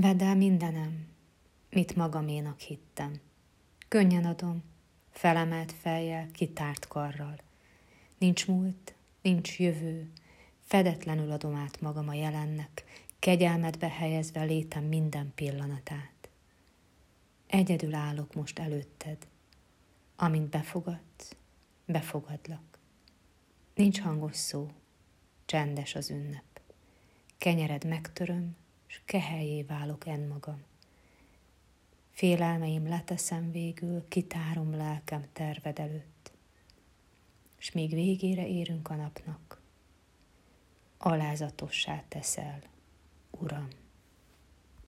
Vedd el mindenem, mit magaménak hittem. Könnyen adom, felemelt fejjel, kitárt karral. Nincs múlt, nincs jövő, fedetlenül adom át magam a jelennek, kegyelmedbe helyezve létem minden pillanatát. Egyedül állok most előtted, amint befogadsz, befogadlak. Nincs hangos szó, csendes az ünnep. Kenyered megtöröm, s kehelyé válok en magam. Félelmeim leteszem végül, kitárom lelkem terved előtt. És még végére érünk a napnak, alázatossá teszel, Uram.